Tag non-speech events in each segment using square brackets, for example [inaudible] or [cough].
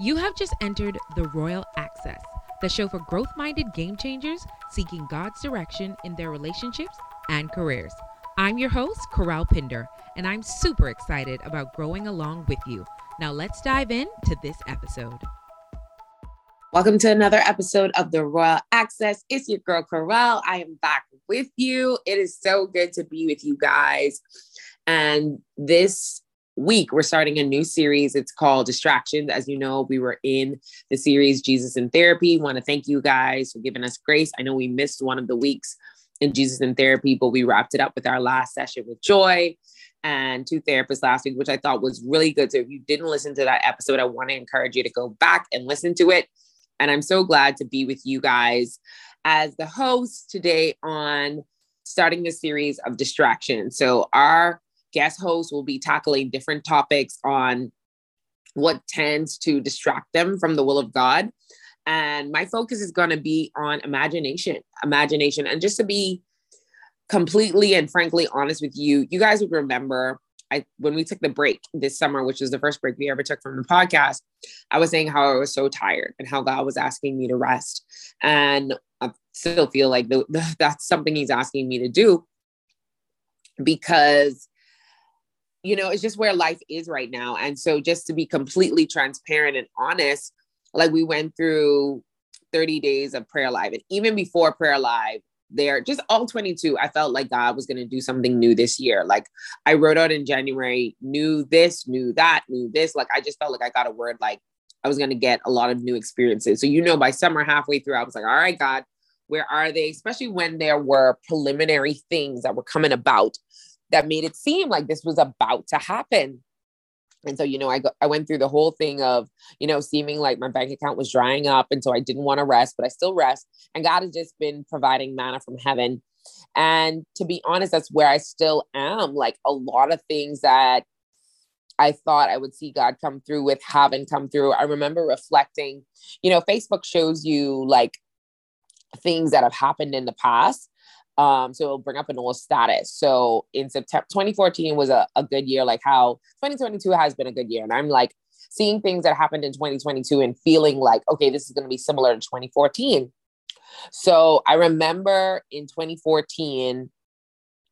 You have just entered the Royal Access, the show for growth minded game changers seeking God's direction in their relationships and careers. I'm your host, Kerel Pinder, and I'm super excited about growing along with you. Now, let's dive in to this episode. Welcome to another episode of the Royal Access. It's your girl, Kerel. I am back with you. It is so good to be with you guys. And this week we're starting a new series. It's called distractions. As you know we were in the series jesus in therapy. Want to thank you guys for giving us grace. I know we missed one of the weeks in jesus in therapy but we wrapped it up with our last session with joy and two therapists last week which i thought was really good. So if you didn't listen to that episode i want to encourage you to go back and listen to it. And i'm so glad to be with you guys as the host today on starting the series of distractions. So our guest hosts will be tackling different topics on what tends to distract them from the will of God. And my focus is going to be on imagination, imagination. And just to be completely and frankly honest with you, you guys would remember I when we took the break this summer, which was the first break we ever took from the podcast, I was saying how I was so tired and how God was asking me to rest. And I still feel like the, the, that's something he's asking me to do because you know, it's just where life is right now. And so, just to be completely transparent and honest, like we went through 30 days of prayer live, and even before prayer live, there just all 22 i felt like god was going to do something new this year. Like i wrote out in january knew this knew that knew this. Like i just felt like i got a word like i was going to get a lot of new experiences. So you know by summer halfway through i was like all right god where are they? Especially when there were preliminary things that were coming about that made it seem like this was about to happen. And so, you know, I go, I went through the whole thing of, you know, seeming like my bank account was drying up. And so I didn't want to rest, but I still rest. And God has just been providing manna from heaven. And to be honest, that's where I still am. Like a lot of things that I thought I would see God come through with haven't come through. I remember reflecting, you know, Facebook shows you like things that have happened in the past. Um, so it'll bring up an old status. So in September 2014 was a, a good year, like how 2022 has been a good year. And I'm like seeing things that happened in 2022 and feeling like, okay, this is going to be similar to 2014. So I remember in 2014,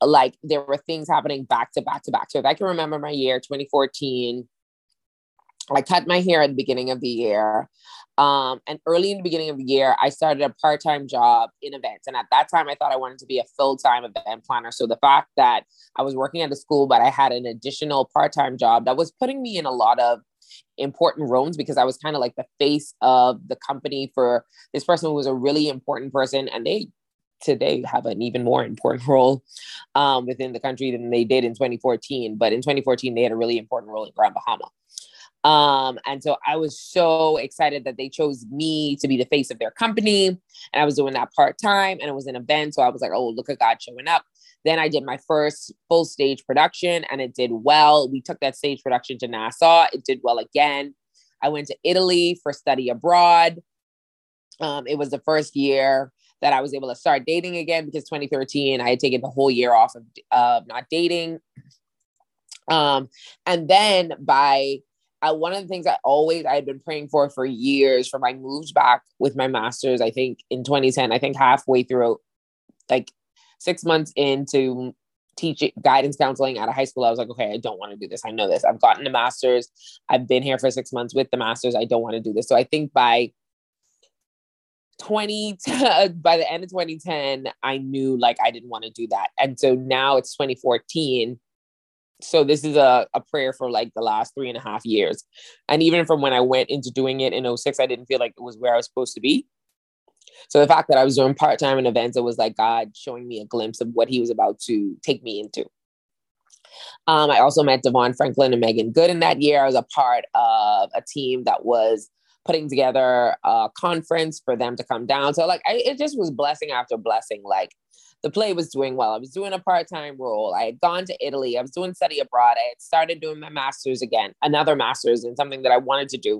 like there were things happening back to back to back. So if I can remember my year, 2014, I cut my hair at the beginning of the year. Um, and early in the beginning of the year, I started a part time job in events. And at that time, I thought I wanted to be a full time event planner. So the fact that I was working at the school, but I had an additional part time job that was putting me in a lot of important rooms because I was kind of like the face of the company for this person who was a really important person. And they today have an even more important [laughs] role um, within the country than they did in 2014. But in 2014, they had a really important role in Grand Bahama. Um, and so I was so excited that they chose me to be the face of their company. And I was doing that part time and it was an event. So I was like, oh, look at God showing up. Then I did my first full stage production and it did well. We took that stage production to Nassau. It did well again. I went to Italy for study abroad. Um, it was the first year that I was able to start dating again because 2013 I had taken the whole year off of uh, not dating. Um, and then by I, one of the things I always I had been praying for for years for my moves back with my master's. I think in 2010, I think halfway through, like six months into teaching guidance counseling out of high school, I was like, okay, I don't want to do this. I know this. I've gotten a master's. I've been here for six months with the master's. I don't want to do this. So I think by 20 [laughs] by the end of 2010 i knew like i didn't want to do that and so now it's 2014 so this is a, a prayer for like the last three and a half years. And even from when i went into doing it in 06 i didn't feel like it was where i was supposed to be. So the fact that i was doing part-time in events it was like god showing me a glimpse of what he was about to take me into. Um, i also met DeVon Franklin and Meagan Good in that year. I was a part of a team that was putting together a conference for them to come down. So like I, it just was blessing after blessing. Like the play was doing well. I was doing a part time role. I had gone to Italy. I was doing study abroad. I had started doing my master's again, another master's in something that I wanted to do,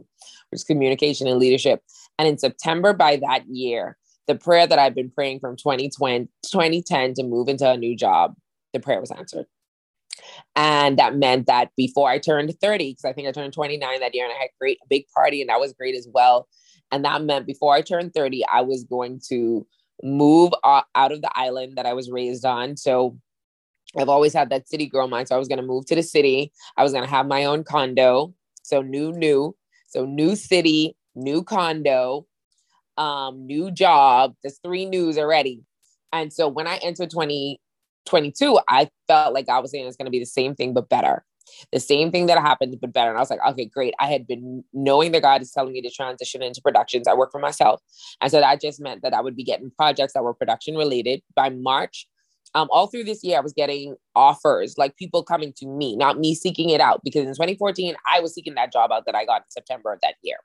which is communication and leadership. And in September by that year, the prayer that I've been praying from 2020, 2010 to move into a new job, the prayer was answered. And that meant that before I turned 30, because I think I turned 29 that year and I had great a big party and that was great as well. And that meant before I turned 30, I was going to move out of the island that I was raised on. So I've always had that city girl mind. So I was going to move to the city. I was going to have my own condo. So new, new. So new city, new condo, um, new job. There's three news already. And so when I entered 2022, I felt like I was saying it's going to be the same thing, but better. The same thing that happened, but better. And I was like, okay, great. I had been knowing that God is telling me to transition into productions. I work for myself. And so that just meant that I would be getting projects that were production related by March um, all through this year, I was getting offers, like people coming to me, not me seeking it out. Because in 2014, I was seeking that job out that I got in September of that year.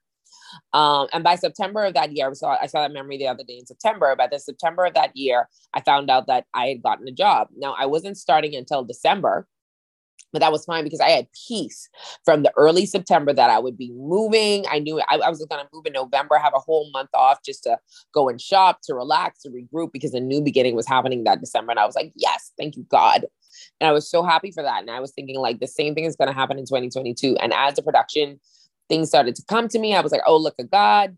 Um, and by September of that year, I saw I saw that memory the other day in September. By the September of that year, I found out that I had gotten a job. Now I wasn't starting until December, but that was fine because I had peace from the early September that I would be moving. I knew I, I was going to move in November, have a whole month off just to go and shop, to relax, to regroup because a new beginning was happening that December. And I was like, yes, thank you, God. And I was so happy for that. And I was thinking, like, the same thing is going to happen in 2022. And as the production things started to come to me, I was like, oh, look at God.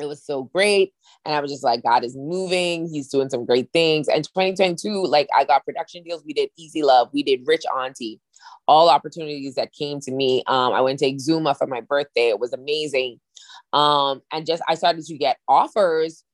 It was so great. And I was just like, God is moving. He's doing some great things. And 2022, like I got production deals. We did Easy Love. We did Rich Auntie. All opportunities that came to me. Um, I went to Exuma for my birthday. It was amazing. Um, and just I started to get offers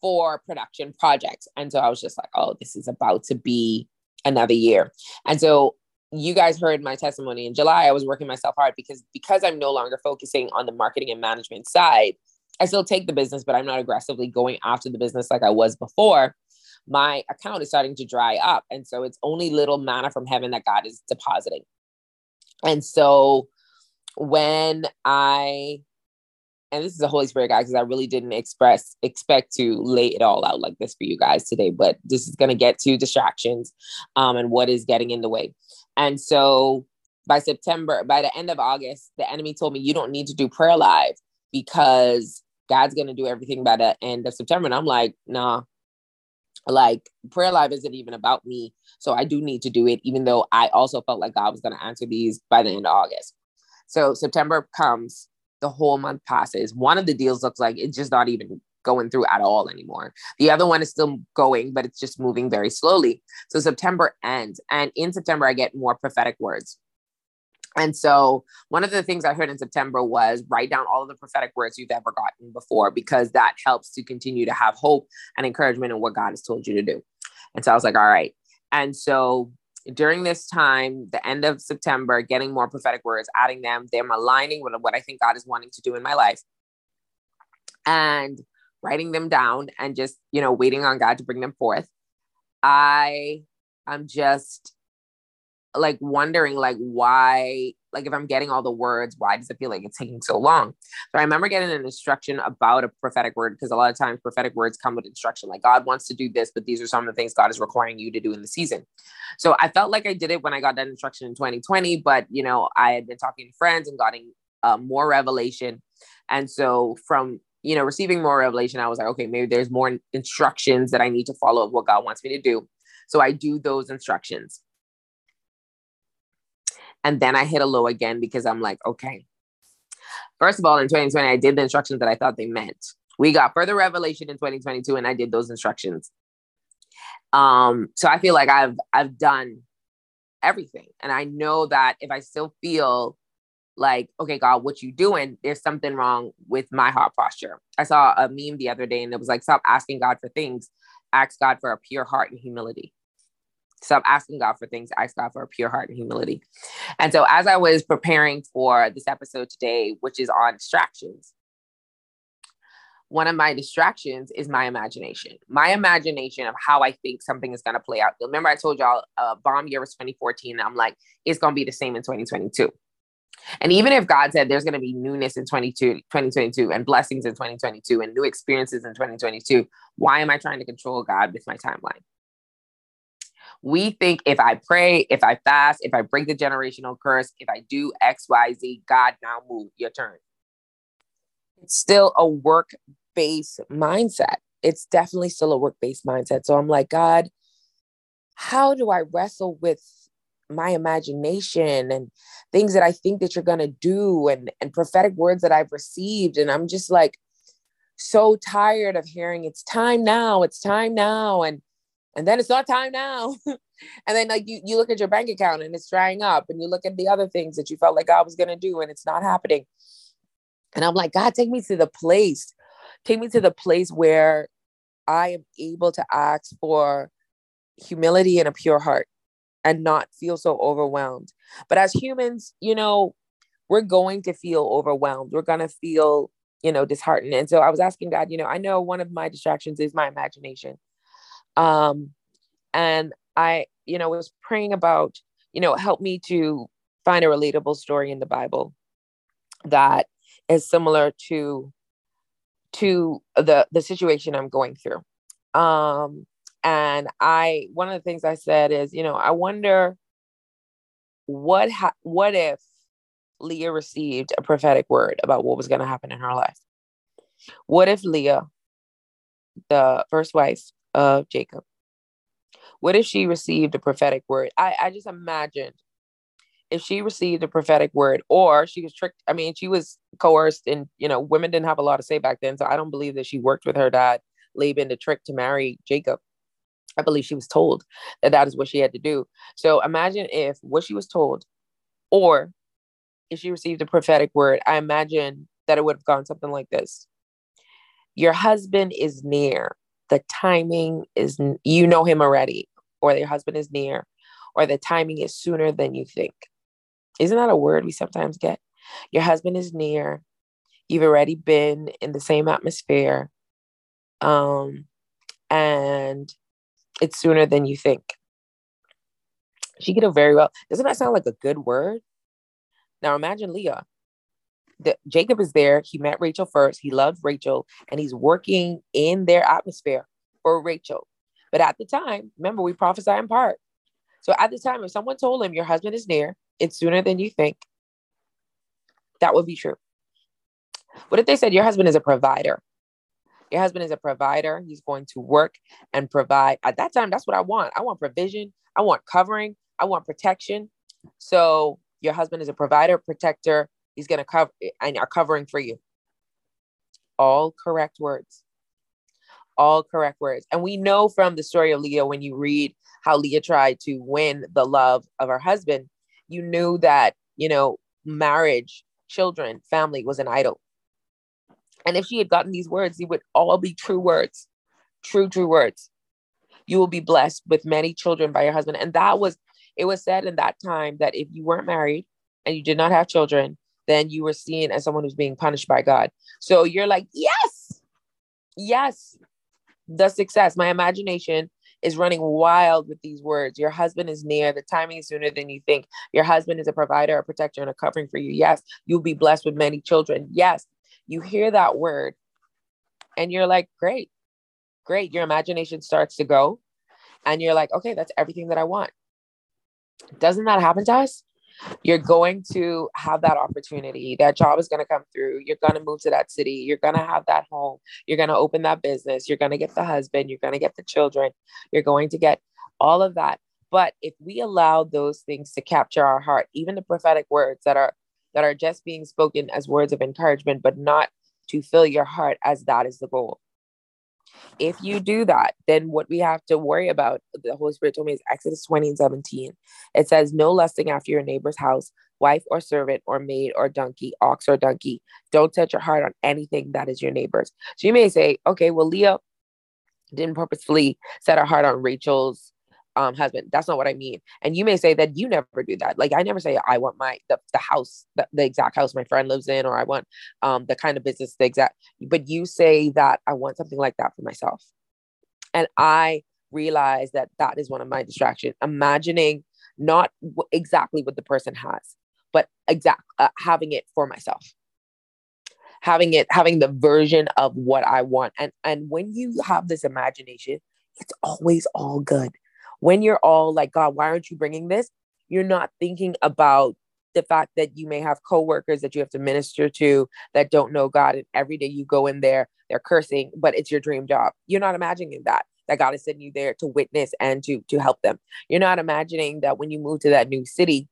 for production projects. And so I was just like, oh, this is about to be another year. And so you guys heard my testimony in July. I was working myself hard because because I'm no longer focusing on the marketing and management side. I still take the business, but I'm not aggressively going after the business like I was before. My account is starting to dry up. And so it's only little manna from heaven that God is depositing. And so when I, and this is the Holy Spirit, guys, because I really didn't express, expect to lay it all out like this for you guys today, but this is going to get to distractions um, and what is getting in the way. And so by September, by the end of August, the enemy told me, you don't need to do prayer live because God's to do everything by the end of September. And I'm like, nah, like prayer life isn't even about me. So I do need to do it, even though I also felt like God was to answer these by the end of August. So September comes, the whole month passes. One of the deals looks like it's just not even going through at all anymore. The other one is still going, but it's just moving very slowly. So September ends. And in September, I get more prophetic words. And so, one of the things I heard in September was write down all of the prophetic words you've ever gotten before, because that helps to continue to have hope and encouragement in what God has told you to do. And so, I was like, all right. And so, during this time, the end of September, getting more prophetic words, adding them, them aligning with what I think God is wanting to do in my life, and writing them down and just, you know, waiting on God to bring them forth. I am just like wondering like why like if i'm getting all the words why does it feel like it's taking so long? So i remember getting an instruction about a prophetic word because a lot of times prophetic words come with instruction like god wants to do this but these are some of the things god is requiring you to do in the season. So i felt like i did it when i got that instruction in 2020 but you know i had been talking to friends and getting uh, more revelation. And so from you know receiving more revelation i was like okay maybe there's more instructions that i need to follow of what god wants me to do. So i do those instructions and then I hit a low again because I'm like, okay. First of all, in 2020, I did the instructions that I thought they meant. We got further revelation in 2022, and I did those instructions. Um, so I feel like I've I've done everything. And I know that if I still feel like, okay, God, what you doing? There's something wrong with my heart posture. I saw a meme the other day and it was like, stop asking God for things, ask God for a pure heart and humility. Stop asking God for things, ask God for a pure heart and humility. And so, as I was preparing for this episode today, which is on distractions, one of my distractions is my imagination. My imagination of how I think something is going to play out. Remember, I told y'all uh, bomb year was 2014. I'm like, it's going to be the same in 2022. And even if God said there's going to be newness in 22, 2022 and blessings in 2022 and new experiences in 2022, why am I trying to control God with my timeline? We think if I pray, if I fast, if I break the generational curse, if I do X, Y, Z, God now move your turn. It's still a work based mindset. It's definitely still a work based mindset. So I'm like, God, how do I wrestle with my imagination and things that I think that you're going to do and and prophetic words that I've received and I'm just like so tired of hearing it's time now it's time now and and then it's not time now [laughs] and then like you you look at your bank account and it's drying up and you look at the other things that you felt like God was going to do and it's not happening and I'm like God take me to the place take me to the place where I am able to ask for humility and a pure heart and not feel so overwhelmed. But as humans, you know, we're going to feel overwhelmed. We're going to feel, you know, disheartened. And so I was asking God, you know, I know one of my distractions is my imagination. Um, and I, you know, was praying about, you know, help me to find a relatable story in the Bible that is similar to to the the situation I'm going through. Um, and I, one of the things I said is, you know, I wonder what ha- what if Leah received a prophetic word about what was going to happen in her life? What if Leah, the first wife of Jacob, what if she received a prophetic word? I, I just imagined if she received a prophetic word or she was tricked. I mean, she was coerced, and you know, women didn't have a lot to say back then. So I don't believe that she worked with her dad, Laban, to trick to marry Jacob. I believe she was told that that is what she had to do. So imagine if what she was told, or if she received a prophetic word, I imagine that it would have gone something like this Your husband is near. The timing is, you know him already, or your husband is near, or the timing is sooner than you think. Isn't that a word we sometimes get? Your husband is near. You've already been in the same atmosphere. Um, and it's sooner than you think. She could have very well. Doesn't that sound like a good word? Now imagine Leah. The, Jacob is there. He met Rachel first. He loved Rachel, and he's working in their atmosphere for Rachel. But at the time, remember we prophesy in part. So at the time, if someone told him your husband is near, it's sooner than you think. That would be true. What if they said your husband is a provider? Your husband is a provider. He's going to work and provide. At that time, that's what I want. I want provision. I want covering. I want protection. So your husband is a provider, protector. He's going to cover and are covering for you. All correct words. All correct words. And we know from the story of Leah, when you read how Leah tried to win the love of her husband, you knew that, you know, marriage, children, family was an idol. And if she had gotten these words, they would all be true words, true, true words. You will be blessed with many children by your husband. And that was, it was said in that time that if you weren't married and you did not have children, then you were seen as someone who's being punished by God. So you're like, yes, yes, the success. My imagination is running wild with these words. Your husband is near. The timing is sooner than you think. Your husband is a provider, a protector, and a covering for you. Yes, you'll be blessed with many children. Yes, you hear that word and you're like, great, great. Your imagination starts to go and you're like, okay, that's everything that I want. Doesn't that happen to us? You're going to have that opportunity. That job is going to come through. You're going to move to that city. You're going to have that home. You're going to open that business. You're going to get the husband. You're going to get the children. You're going to get all of that. But if we allow those things to capture our heart, even the prophetic words that are that are just being spoken as words of encouragement, but not to fill your heart as that is the goal. If you do that, then what we have to worry about, the Holy Spirit told me is Exodus 20 and 17. It says, No lusting after your neighbor's house, wife or servant or maid or donkey, ox or donkey. Don't set your heart on anything that is your neighbor's. So you may say, okay, well, Leah didn't purposefully set her heart on Rachel's um husband. That's not what i mean. And you may say that you never do that. Like i never say i want my the, the house the, the exact house my friend lives in or i want um the kind of business the exact but you say that i want something like that for myself. And i realize that that is one of my distractions. Imagining not w- exactly what the person has but exact uh, having it for myself. Having it having the version of what i want. And and when you have this imagination it's always all good when you're all like, God, why aren't you bringing this? You're not thinking about the fact that you may have coworkers that you have to minister to that don't know God. And every day you go in there, they're cursing, but it's your dream job. You're not imagining that. that God is sending you there to witness and to to help them. You're not imagining that when you move to that new city,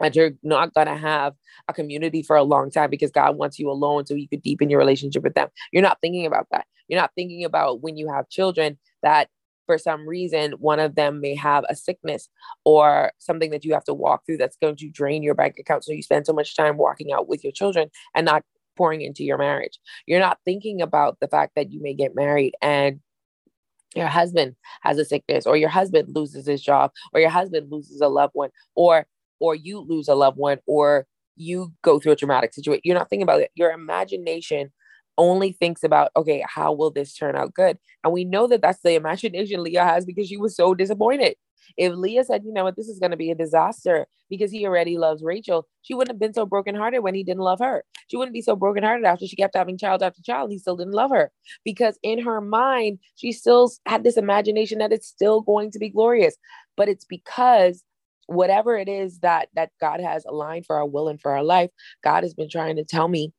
that you're not going to have a community for a long time because God wants you alone so you could deepen your relationship with them. You're not thinking about that. You're not thinking about when you have children that for some reason one of them may have a sickness or something that you have to walk through that's going to drain your bank account. So you spend so much time walking out with your children and not pouring into your marriage. You're not thinking about the fact that you may get married and your husband has a sickness or your husband loses his job or your husband loses a loved one or or you lose a loved one or you go through a traumatic situation. You're not thinking about it. Your imagination only thinks about, okay, how will this turn out good? And we know that that's the imagination Leah has because she was so disappointed. If Leah said, you know what, this is going to be a disaster because he already loves Rachel, she wouldn't have been so brokenhearted when he didn't love her. She wouldn't be so brokenhearted after she kept having child after child. He still didn't love her because in her mind, she still had this imagination that it's still going to be glorious. But it's because whatever it is that that God has aligned for our will and for our life, God has been trying to tell me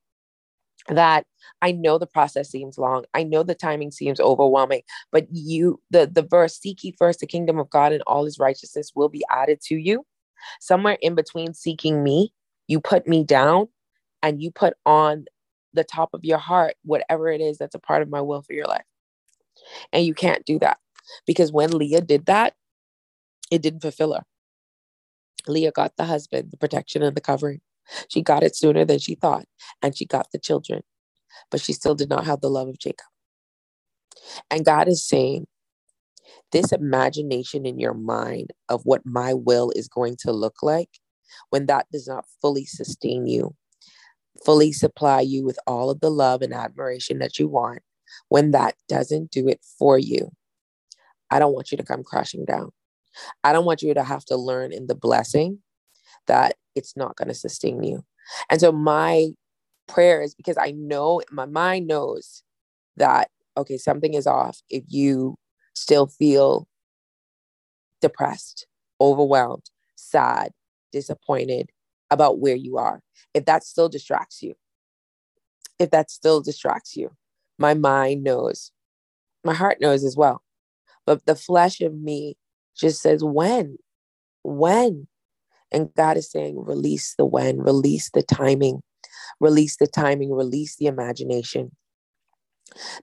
that I know the process seems long. I know the timing seems overwhelming, but you, the, the verse, seek ye first the kingdom of God and all his righteousness will be added to you. Somewhere in between seeking me, you put me down and you put on the top of your heart whatever it is that's a part of my will for your life. And you can't do that because when Leah did that, it didn't fulfill her. Leah got the husband, the protection, and the covering. She got it sooner than she thought, and she got the children, but she still did not have the love of Jacob. And God is saying, this imagination in your mind of what my will is going to look like, when that does not fully sustain you, fully supply you with all of the love and admiration that you want, when that doesn't do it for you, I don't want you to come crashing down. I don't want you to have to learn in the blessing that it's not going to sustain you. And so my prayer is because I know my mind knows that, okay, something is off if you still feel depressed, overwhelmed, sad, disappointed about where you are. If that still distracts you, if that still distracts you, my mind knows, my heart knows as well. But the flesh of me just says, when? When? And God is saying, release the when, release the timing, release the timing, release the imagination.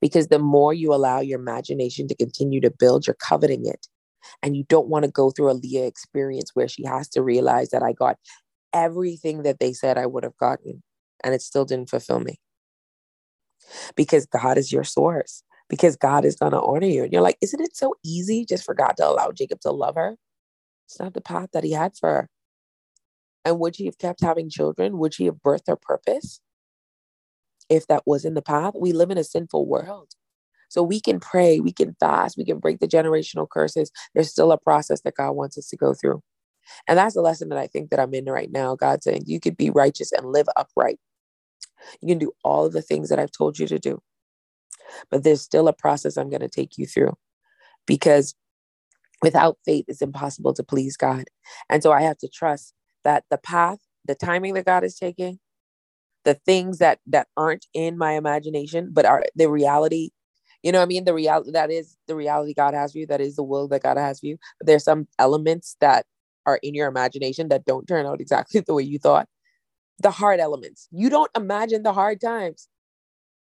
Because the more you allow your imagination to continue to build, you're coveting it. And you don't want to go through a Leah experience where she has to realize that I got everything that they said I would have gotten, and it still didn't fulfill me. Because God is your source, because God is going to honor you. And you're like, isn't it so easy just for God to allow Jacob to love her? It's not the path that he had for her. And would she have kept having children? Would she have birthed her purpose? If that was in the path, we live in a sinful world. So we can pray, we can fast, we can break the generational curses. There's still a process that God wants us to go through. And that's the lesson that I think that I'm in right now. God saying you could be righteous and live upright. You can do all of the things that I've told you to do. But there's still a process I'm going to take you through because without faith, it's impossible to please God. And so I have to trust that the path, the timing that God is taking, the things that that aren't in my imagination, but are the reality. You know what I mean? The reality that is the reality God has for you, that is the will that God has for you. There's some elements that are in your imagination that don't turn out exactly [laughs] the way you thought. The hard elements. You don't imagine the hard times.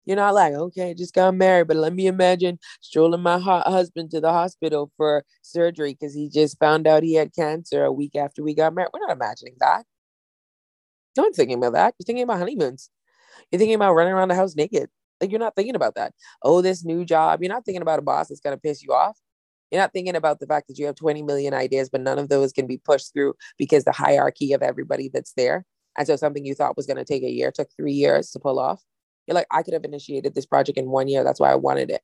You're not like, okay, just got married, but let me imagine strolling my husband to the hospital for surgery because he just found out he had cancer a week after we got married. We're not imagining that. No one's thinking about that. You're thinking about honeymoons. You're thinking about running around the house naked. Like you're not thinking about that. Oh, this new job. You're not thinking about a boss that's going to piss you off. You're not thinking about the fact that you have 20 million ideas, but none of those can be pushed through because the hierarchy of everybody that's there. And so something you thought was going to take a year took three years to pull off. You're like, I could have initiated this project in one year. That's why I wanted it.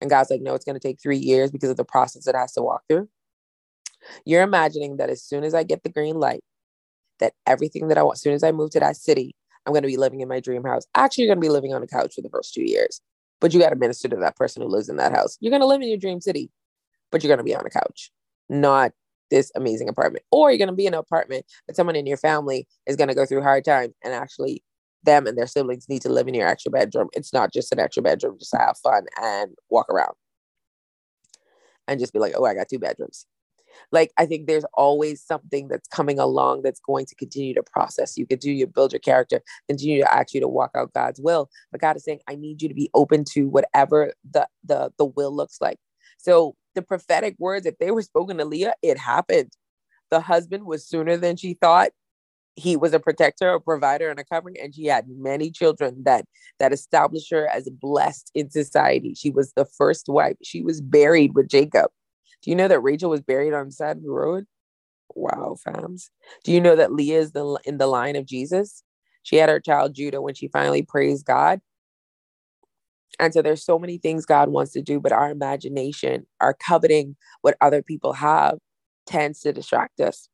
And God's like, no, it's going to take three years because of the process it has to walk through. You're imagining that as soon as I get the green light, that everything that I want, as soon as I move to that city, I'm going to be living in my dream house. Actually, you're going to be living on a couch for the first two years, but you got to minister to that person who lives in that house. You're going to live in your dream city, but you're going to be on a couch, not this amazing apartment. Or you're going to be in an apartment that someone in your family is going to go through hard times and actually them and their siblings need to live in your extra bedroom. It's not just an extra bedroom just to have fun and walk around. and just be like, oh, I got two bedrooms. Like I think there's always something that's coming along that's going to continue to process you, continue to build your character, continue to ask you to walk out God's will. But God is saying, I need you to be open to whatever the the the will looks like. So the prophetic words, if they were spoken to Leah, it happened. The husband was sooner than she thought he was a protector, a provider, and a covering, and she had many children that that established her as blessed in society. She was the first wife. She was buried with Jacob. Do you know that Rachel was buried on the side of the road? Wow, fams. Do you know that Leah is the in the line of Jesus? She had her child Judah when she finally praised God. And so there's so many things God wants to do, but our imagination, our coveting what other people have tends to distract us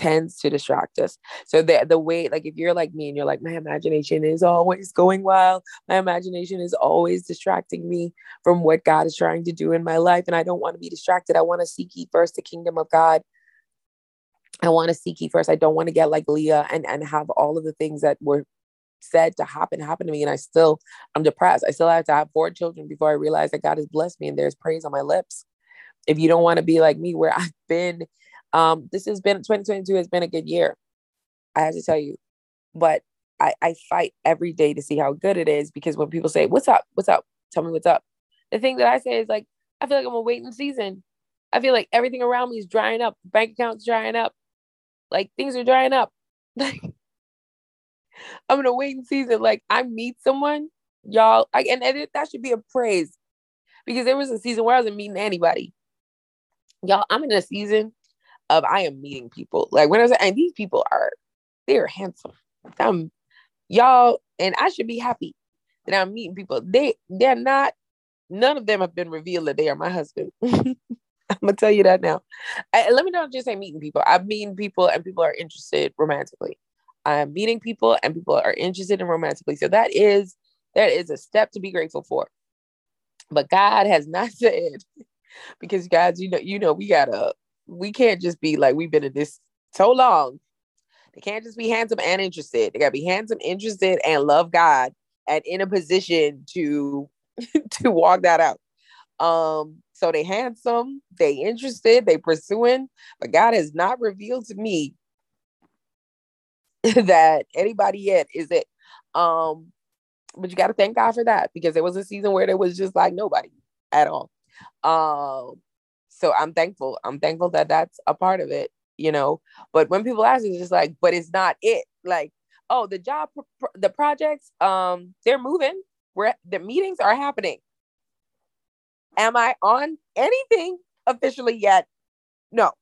tends to distract us. So the the way, like if you're like me and you're like, my imagination is always going wild, my imagination is always distracting me from what God is trying to do in my life. And I don't want to be distracted. I want to seek ye first the kingdom of God. I want to seek ye first. I don't want to get like Leah and, and have all of the things that were said to happen happen to me. And I still I'm depressed. I still have to have four children before I realize that God has blessed me and there's praise on my lips. If you don't want to be like me, where [laughs] I've been um, this has been 2022 has been a good year. I have to tell you, but I, I fight every day to see how good it is because when people say, What's up? What's up? Tell me what's up. The thing that I say is like, I feel like I'm a waiting season. I feel like everything around me is drying up. Bank accounts drying up. Like things are drying up. [laughs] Like I'm in a waiting season. Like I meet someone, y'all, I, and, it, that should be a praise because there was a season where I wasn't meeting anybody. Y'all, I'm in a season of I am meeting people. Like when I was and these people are they're handsome. I'm y'all, and I should be happy that I'm meeting people. They they're not, none of them have been revealed that they are my husband. [laughs] I'm gonna tell you that now. I, let me not just say meeting people. I'm meeting people and people are interested romantically. I'm meeting people and people are interested in romantically. So that is that is a step to be grateful for. But God has not [laughs] said, because guys, you know, you know, we gotta we can't just be like we've been in this so long. They can't just be handsome and interested. They gotta be handsome, interested, and love God and in a position to [laughs] to walk that out. Um, so they handsome, they interested, they pursuing, but God has not revealed to me [laughs] that anybody yet is it. Um, but you got to thank God for that because there was a season where there was just like nobody at all. Um, so I'm thankful. I'm thankful that that's a part of it, you know. But when people ask, it's just like, but it's not it. Like, oh, the job, the projects, um, they're moving. Where the meetings are happening. Am I on anything officially yet? No,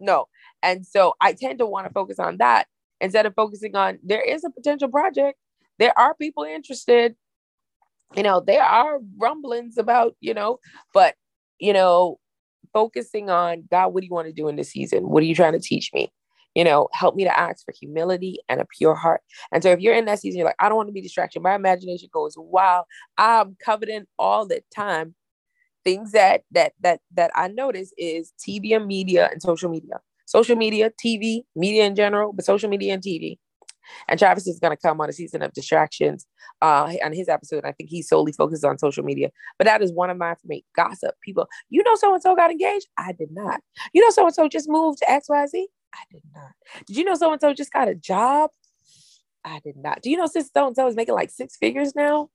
no. And so I tend to want to focus on that instead of focusing on there is a potential project. There are people interested. You know, there are rumblings about, you know, but you know, focusing on God, what do you want to do in this season? What are you trying to teach me? You know, help me to ask for humility and a pure heart. And so if you're in that season, you're like, I don't want to be distracted. My imagination goes, wow, I'm coveting all the time. Things that that that that I notice is TV and media and social media. Social media, TV, media in general, but social media and TV. And Travis is going to come on a season of distractions uh, on his episode. I think he solely focuses on social media. But that is one of my for me gossip. People, you know, so and so got engaged. I did not. You know, so and so just moved to X Y Z. I did not. Did you know so and so just got a job? I did not. Do you know since so and so is making like six figures now?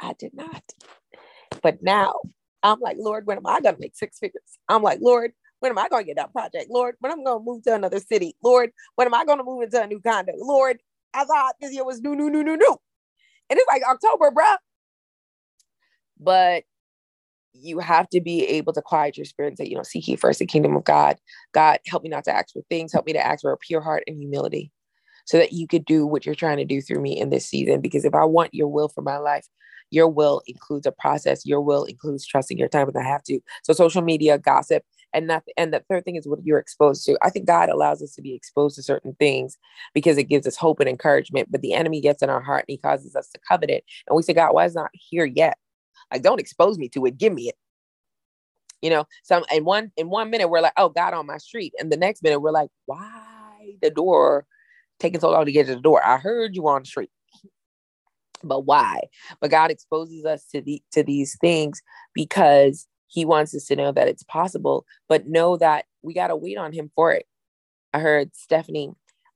I did not. But now I'm like, Lord, when am I gonna make six figures? I'm like, Lord, when am I going to get that project? Lord, when I'm going to move to another city? Lord, when am I going to move into a new condo? Lord, I thought this year was new, new, new, new, new. And it's like October, bruh. But you have to be able to quiet your spirit and say, you know, seek ye first the kingdom of God. God, help me not to ask for things. Help me to ask for a pure heart and humility so that you could do what you're trying to do through me in this season. Because if I want your will for my life, your will includes a process. Your will includes trusting your time, and I have to. So social media, gossip, and that and the third thing is what you're exposed to. I think god allows us to be exposed to certain things because it gives us hope and encouragement but the enemy gets in our heart and he causes us to covet it. And we say god why is not here yet? Like don't expose me to it. Give me it. You know some in one in one minute we're like oh god on my street. And the next minute we're like why the door taking so long to get to the door? I heard you on the street. But why? But god exposes us to the to these things because he wants us to know that it's possible, but know that we got to wait on him for it. I heard Stephanie,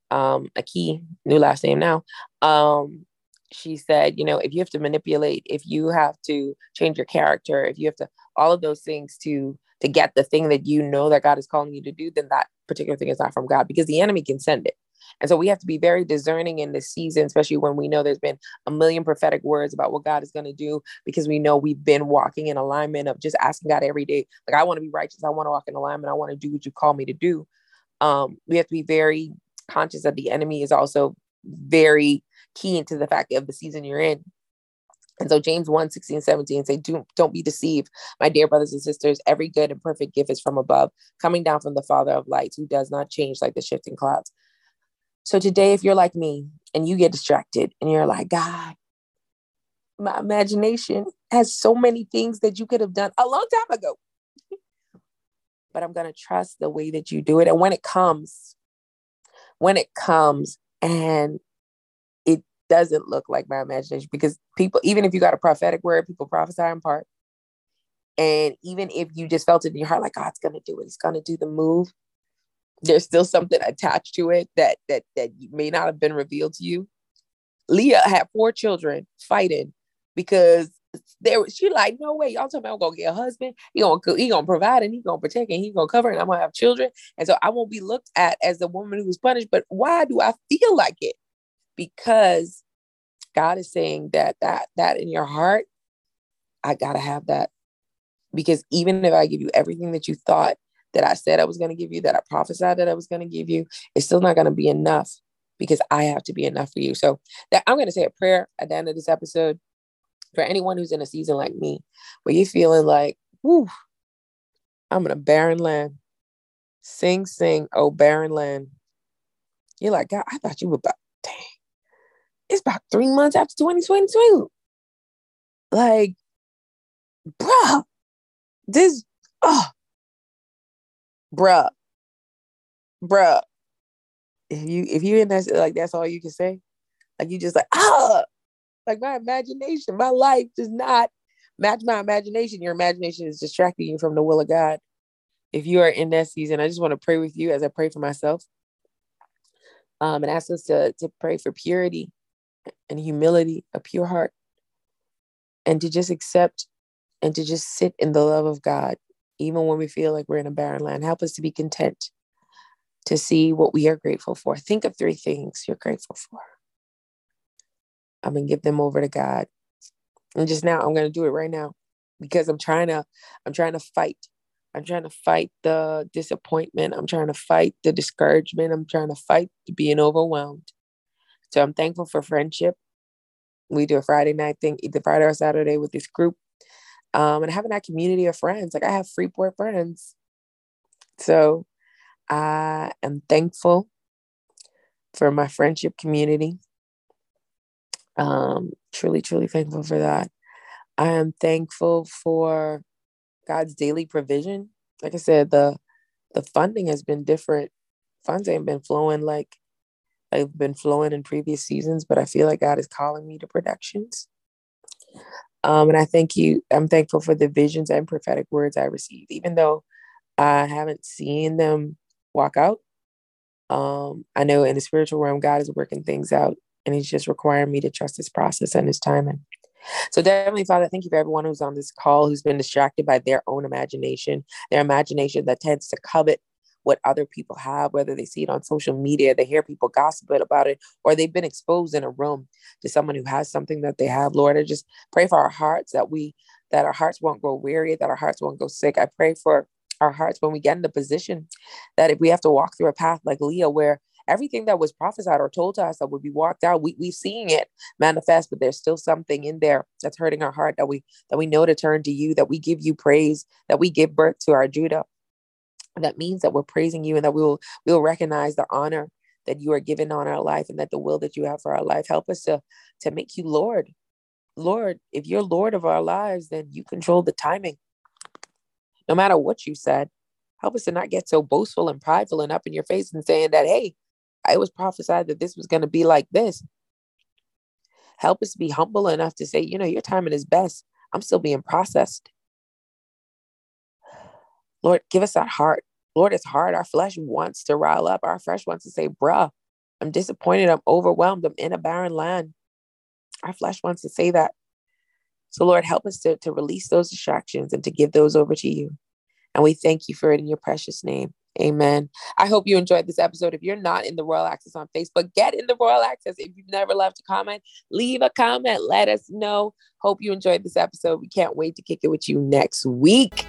um, a key new last name now. Um, she said, you know, if you have to manipulate, if you have to change your character, if you have to all of those things to to get the thing that you know that God is calling you to do, then that particular thing is not from God because the enemy can send it. And so we have to be very discerning in this season, especially when we know there's been a million prophetic words about what God is going to do, because we know we've been walking in alignment of just asking God every day, like, I want to be righteous. I want to walk in alignment. I want to do what you call me to do. Um, we have to be very conscious that the enemy is also very key into the fact of the season you're in. And so James 1, 16, 17 say, Do, don't be deceived, my dear brothers and sisters. Every good and perfect gift is from above, coming down from the Father of lights, who does not change like the shifting clouds. So today, if you're like me and you get distracted and you're like, God, my imagination has so many things that you could have done a long time ago. [laughs] but I'm going to trust the way that you do it. And when it comes, when it comes and it doesn't look like my imagination, because people, even if you got a prophetic word, people prophesy in part. And even if you just felt it in your heart, like God's going to do it, He's going to do the move, there's still something attached to it that that that may not have been revealed to you. Leah had four children fighting because there she like, no way, y'all talking about I'm gonna get a husband, he gonna he gonna provide and he gonna protect and he gonna cover and I'm gonna have children. And so I won't be looked at as the woman who was punished. But why do I feel like it? Because God is saying that that that in your heart, I gotta have that. Because even if I give you everything that you thought that I said I was going to give you, that I prophesied that I was going to give you, it's still not going to be enough because I have to be enough for you. So that I'm going to say a prayer at the end of this episode for anyone who's in a season like me, where you're feeling like, whoo, I'm in a barren land. Sing, sing, oh barren land. You're like, God, I thought you were about, dang, it's about three months after 2022. Like, bruh, this, oh, bruh, bruh. If you if you in that like that's all you can say, like you just like ah, like my imagination, my life does not match my imagination. Your imagination is distracting you from the will of God. If you are in that season, I just want to pray with you as I pray for myself. Um, and ask us to, to pray for purity and humility, a pure heart, and to just accept and to just sit in the love of God even when we feel like we're in a barren land. Help us to be content to see what we are grateful for. Think of three things you're grateful for. I'm going to give them over to God. And just now, I'm going to do it right now because I'm trying to, I'm trying to fight. I'm trying to fight the disappointment. I'm trying to fight the discouragement. I'm trying to fight being overwhelmed. So I'm thankful for friendship. We do a Friday night thing, either Friday or Saturday with this group um, and having that community of friends. Like I have Freeport friends. So I am thankful for my friendship community. Um, truly, truly thankful for that. I am thankful for God's daily provision. Like I said, the the funding has been different. Funds ain't been flowing like I've been flowing in previous seasons, but I feel like God is calling me to productions. Um, and I thank you. I'm thankful for the visions and prophetic words I received, even though I haven't seen them walk out. Um, I know in the spiritual realm, God is working things out, and He's just requiring me to trust His process and His timing. So definitely, Father, thank you for everyone who's on this call who's been distracted by their own imagination, their imagination that tends to covet what other people have, whether they see it on social media, they hear people gossip about it, or they've been exposed in a room to someone who has something that they have. Lord, I just pray for our hearts that we that our hearts won't grow weary, that our hearts won't go sick. I pray for our hearts when we get in the position that if we have to walk through a path like Leah, where everything that was prophesied or told to us that would be walked out, we, we've seen it manifest, but there's still something in there that's hurting our heart that we that we know to turn to you, that we give you praise, that we give birth to our Judah that means that we're praising you and that we will we will recognize the honor that you are given on our life and that the will that you have for our life. Help us to to make you lord. Lord if you're lord of our lives then you control the timing. No matter what you said help us to not get so boastful and prideful and up in your face and saying that hey i was prophesied that this was going to be like this. Help us to be humble enough to say you know your timing is best. I'm still being processed. Lord, give us that heart. Lord, it's hard. Our flesh wants to rile up. Our flesh wants to say, bruh, I'm disappointed. I'm overwhelmed. I'm in a barren land. Our flesh wants to say that. So, Lord, help us to, to release those distractions and to give those over to you. And we thank you for it in your precious name. Amen. I hope you enjoyed this episode. If you're not in the Royal Access on Facebook, get in the Royal Access. If you've never left a comment, leave a comment. Let us know. Hope you enjoyed this episode. We can't wait to kick it with you next week.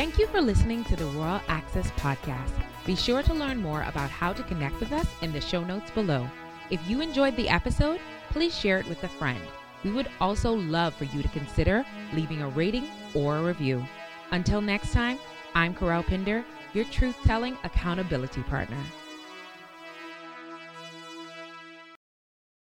Thank you for listening to the Royal Access Podcast. Be sure to learn more about how to connect with us in the show notes below. If you enjoyed the episode, please share it with a friend. We would also love for you to consider leaving a rating or a review. Until next time, I'm Kerel Pinder, your truth telling accountability partner.